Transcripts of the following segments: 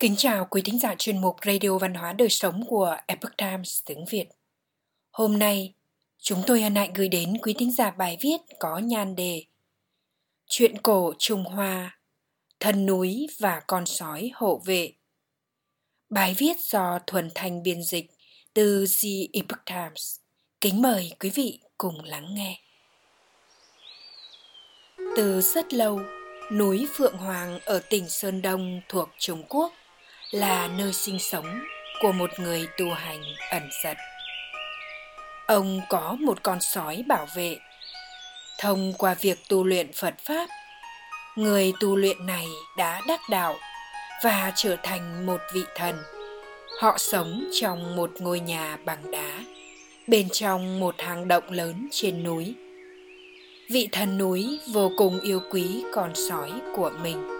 Kính chào quý thính giả chuyên mục Radio Văn hóa Đời Sống của Epoch Times tiếng Việt. Hôm nay, chúng tôi hân hạnh gửi đến quý thính giả bài viết có nhan đề Chuyện cổ Trung Hoa, Thần núi và con sói hộ vệ. Bài viết do Thuần Thành biên dịch từ The Epoch Times. Kính mời quý vị cùng lắng nghe. Từ rất lâu, núi Phượng Hoàng ở tỉnh Sơn Đông thuộc Trung Quốc là nơi sinh sống của một người tu hành ẩn giật. Ông có một con sói bảo vệ. Thông qua việc tu luyện Phật Pháp, người tu luyện này đã đắc đạo và trở thành một vị thần. Họ sống trong một ngôi nhà bằng đá, bên trong một hang động lớn trên núi. Vị thần núi vô cùng yêu quý con sói của mình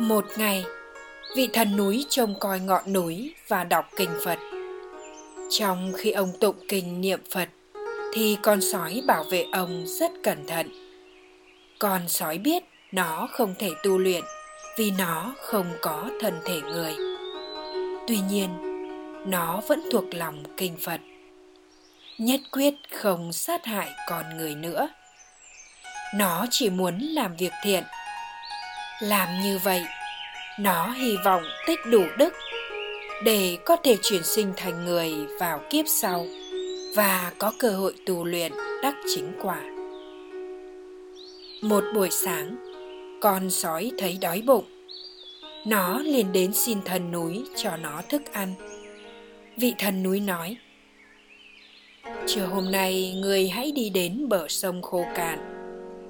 một ngày, vị thần núi trông coi ngọn núi và đọc kinh Phật. Trong khi ông tụng kinh niệm Phật, thì con sói bảo vệ ông rất cẩn thận. Con sói biết nó không thể tu luyện vì nó không có thân thể người. Tuy nhiên, nó vẫn thuộc lòng kinh Phật. Nhất quyết không sát hại con người nữa. Nó chỉ muốn làm việc thiện làm như vậy, nó hy vọng tích đủ đức để có thể chuyển sinh thành người vào kiếp sau và có cơ hội tu luyện đắc chính quả. Một buổi sáng, con sói thấy đói bụng. Nó liền đến xin thần núi cho nó thức ăn. Vị thần núi nói chiều hôm nay người hãy đi đến bờ sông khô cạn,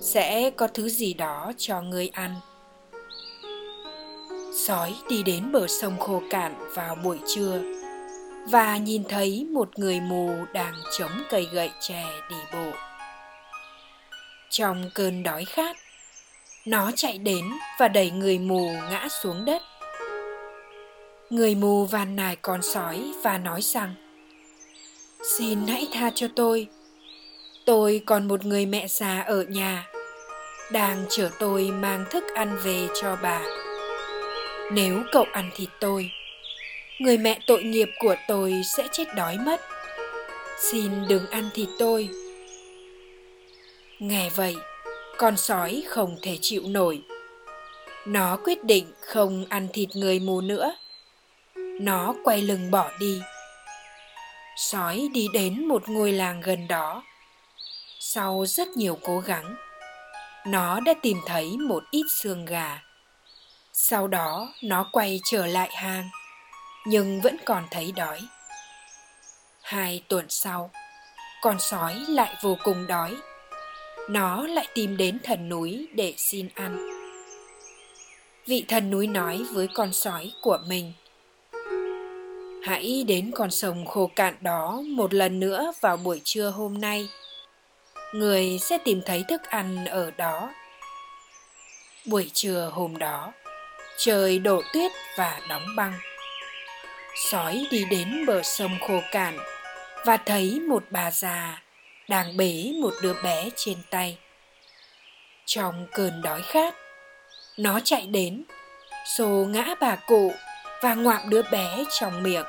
sẽ có thứ gì đó cho người ăn sói đi đến bờ sông khô cạn vào buổi trưa và nhìn thấy một người mù đang chống cây gậy chè đi bộ. Trong cơn đói khát, nó chạy đến và đẩy người mù ngã xuống đất. Người mù van nài con sói và nói rằng, xin hãy tha cho tôi. Tôi còn một người mẹ già ở nhà đang chở tôi mang thức ăn về cho bà nếu cậu ăn thịt tôi, người mẹ tội nghiệp của tôi sẽ chết đói mất. Xin đừng ăn thịt tôi. Nghe vậy, con sói không thể chịu nổi. Nó quyết định không ăn thịt người mù nữa. Nó quay lưng bỏ đi. Sói đi đến một ngôi làng gần đó. Sau rất nhiều cố gắng, nó đã tìm thấy một ít xương gà sau đó, nó quay trở lại hang nhưng vẫn còn thấy đói. Hai tuần sau, con sói lại vô cùng đói. Nó lại tìm đến thần núi để xin ăn. Vị thần núi nói với con sói của mình, hãy đến con sông khô cạn đó một lần nữa vào buổi trưa hôm nay. Người sẽ tìm thấy thức ăn ở đó. Buổi trưa hôm đó trời đổ tuyết và đóng băng. Sói đi đến bờ sông khô cạn và thấy một bà già đang bế một đứa bé trên tay. Trong cơn đói khát, nó chạy đến, xô ngã bà cụ và ngoạm đứa bé trong miệng.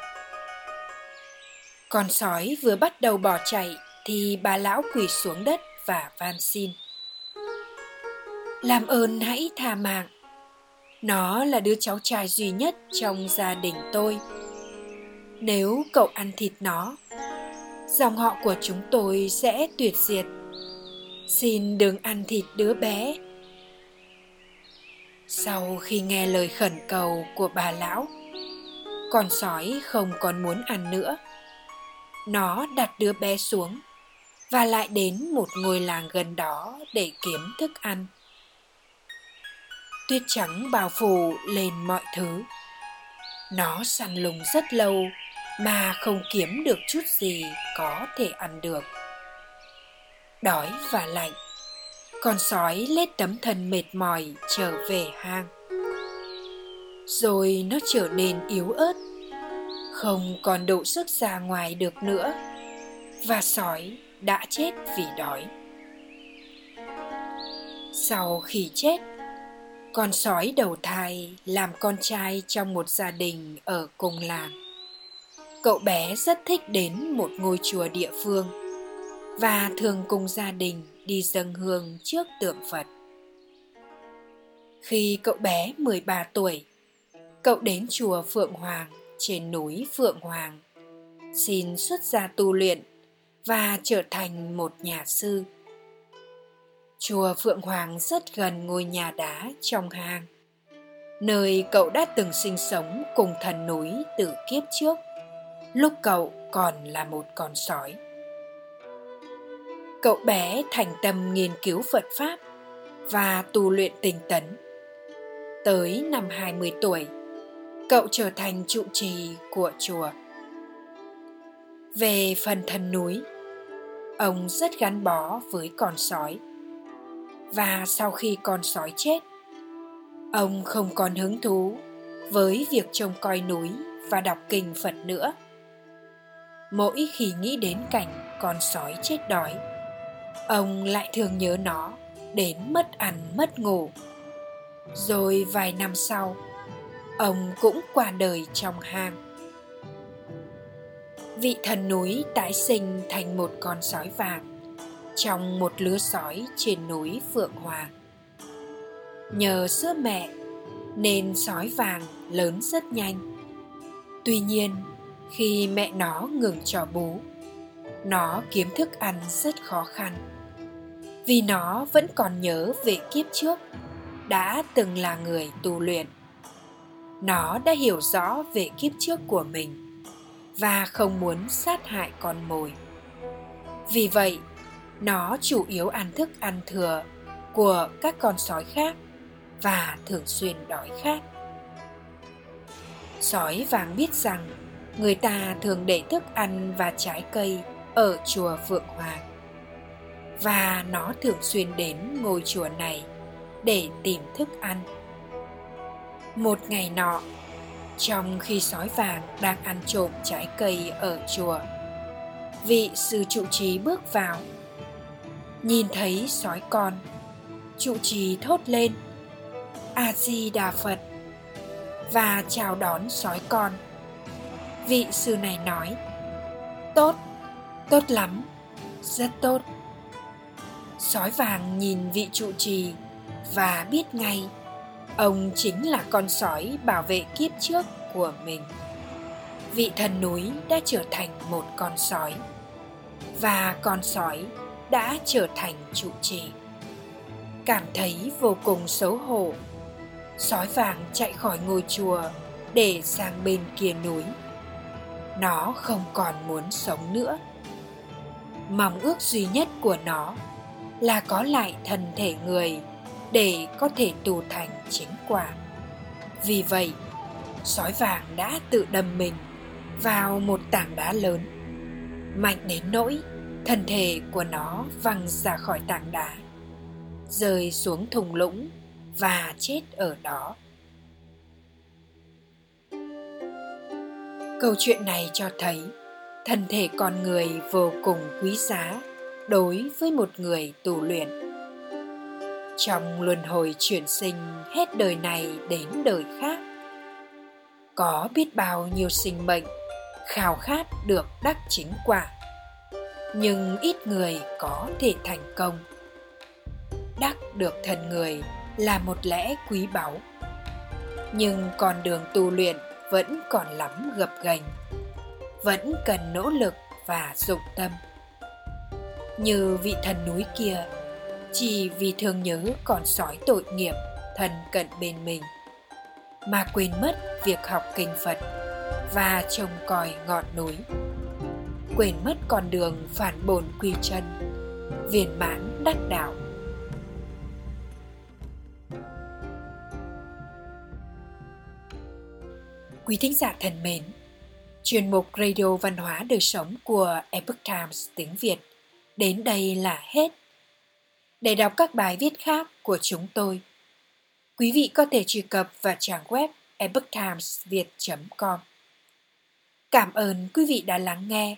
Con sói vừa bắt đầu bỏ chạy thì bà lão quỳ xuống đất và van xin. Làm ơn hãy tha mạng nó là đứa cháu trai duy nhất trong gia đình tôi. Nếu cậu ăn thịt nó, dòng họ của chúng tôi sẽ tuyệt diệt. Xin đừng ăn thịt đứa bé. Sau khi nghe lời khẩn cầu của bà lão, con sói không còn muốn ăn nữa. Nó đặt đứa bé xuống và lại đến một ngôi làng gần đó để kiếm thức ăn tuyết trắng bao phủ lên mọi thứ. Nó săn lùng rất lâu, mà không kiếm được chút gì có thể ăn được. Đói và lạnh, con sói lết tấm thân mệt mỏi trở về hang. Rồi nó trở nên yếu ớt, không còn đủ sức ra ngoài được nữa, và sói đã chết vì đói. Sau khi chết con sói đầu thai làm con trai trong một gia đình ở cùng làng. Cậu bé rất thích đến một ngôi chùa địa phương và thường cùng gia đình đi dâng hương trước tượng Phật. Khi cậu bé 13 tuổi, cậu đến chùa Phượng Hoàng trên núi Phượng Hoàng, xin xuất gia tu luyện và trở thành một nhà sư. Chùa Phượng Hoàng rất gần ngôi nhà đá trong hang, nơi cậu đã từng sinh sống cùng thần núi từ kiếp trước, lúc cậu còn là một con sói. Cậu bé thành tâm nghiên cứu Phật Pháp và tu luyện tinh tấn. Tới năm 20 tuổi, cậu trở thành trụ trì của chùa. Về phần thần núi, ông rất gắn bó với con sói. Và sau khi con sói chết, ông không còn hứng thú với việc trông coi núi và đọc kinh Phật nữa. Mỗi khi nghĩ đến cảnh con sói chết đói, ông lại thường nhớ nó đến mất ăn mất ngủ. Rồi vài năm sau, ông cũng qua đời trong hang vị thần núi tái sinh thành một con sói vàng trong một lứa sói trên núi phượng hoàng nhờ sữa mẹ, nên sói vàng lớn rất nhanh. Tuy nhiên, khi mẹ nó ngừng cho bú, nó kiếm thức ăn rất khó khăn. Vì nó vẫn còn nhớ về kiếp trước, đã từng là người tu luyện. Nó đã hiểu rõ về kiếp trước của mình và không muốn sát hại con mồi. Vì vậy nó chủ yếu ăn thức ăn thừa của các con sói khác và thường xuyên đói khát. Sói vàng biết rằng người ta thường để thức ăn và trái cây ở chùa phượng hoàng và nó thường xuyên đến ngôi chùa này để tìm thức ăn. Một ngày nọ, trong khi sói vàng đang ăn trộm trái cây ở chùa, vị sư trụ trì bước vào nhìn thấy sói con, trụ trì thốt lên a di đà phật, và chào đón sói con. Vị sư này nói, tốt tốt lắm, rất tốt. Sói vàng nhìn vị trụ trì và biết ngay, ông chính là con sói bảo vệ kiếp trước của mình. Vị thần núi đã trở thành một con sói, và con sói đã trở thành trụ trì. Cảm thấy vô cùng xấu hổ. Sói vàng chạy khỏi ngôi chùa để sang bên kia núi. Nó không còn muốn sống nữa. Mong ước duy nhất của nó là có lại thân thể người để có thể tu thành chính quả. Vì vậy, sói vàng đã tự đâm mình vào một tảng đá lớn, mạnh đến nỗi thân thể của nó văng ra khỏi tảng đá, rơi xuống thùng lũng và chết ở đó. Câu chuyện này cho thấy thân thể con người vô cùng quý giá đối với một người tu luyện. Trong luân hồi chuyển sinh hết đời này đến đời khác, có biết bao nhiêu sinh mệnh khao khát được đắc chính quả nhưng ít người có thể thành công. Đắc được thần người là một lẽ quý báu, nhưng con đường tu luyện vẫn còn lắm gập ghềnh, vẫn cần nỗ lực và dụng tâm. Như vị thần núi kia, chỉ vì thương nhớ còn sói tội nghiệp thần cận bên mình, mà quên mất việc học kinh phật và trông coi ngọn núi quên mất con đường phản bổn quy chân, viên mãn đắc đạo. Quý thính giả thân mến, chuyên mục radio văn hóa đời sống của epoch times tiếng việt đến đây là hết. Để đọc các bài viết khác của chúng tôi, quý vị có thể truy cập vào trang web epochtimesviet.com cảm ơn quý vị đã lắng nghe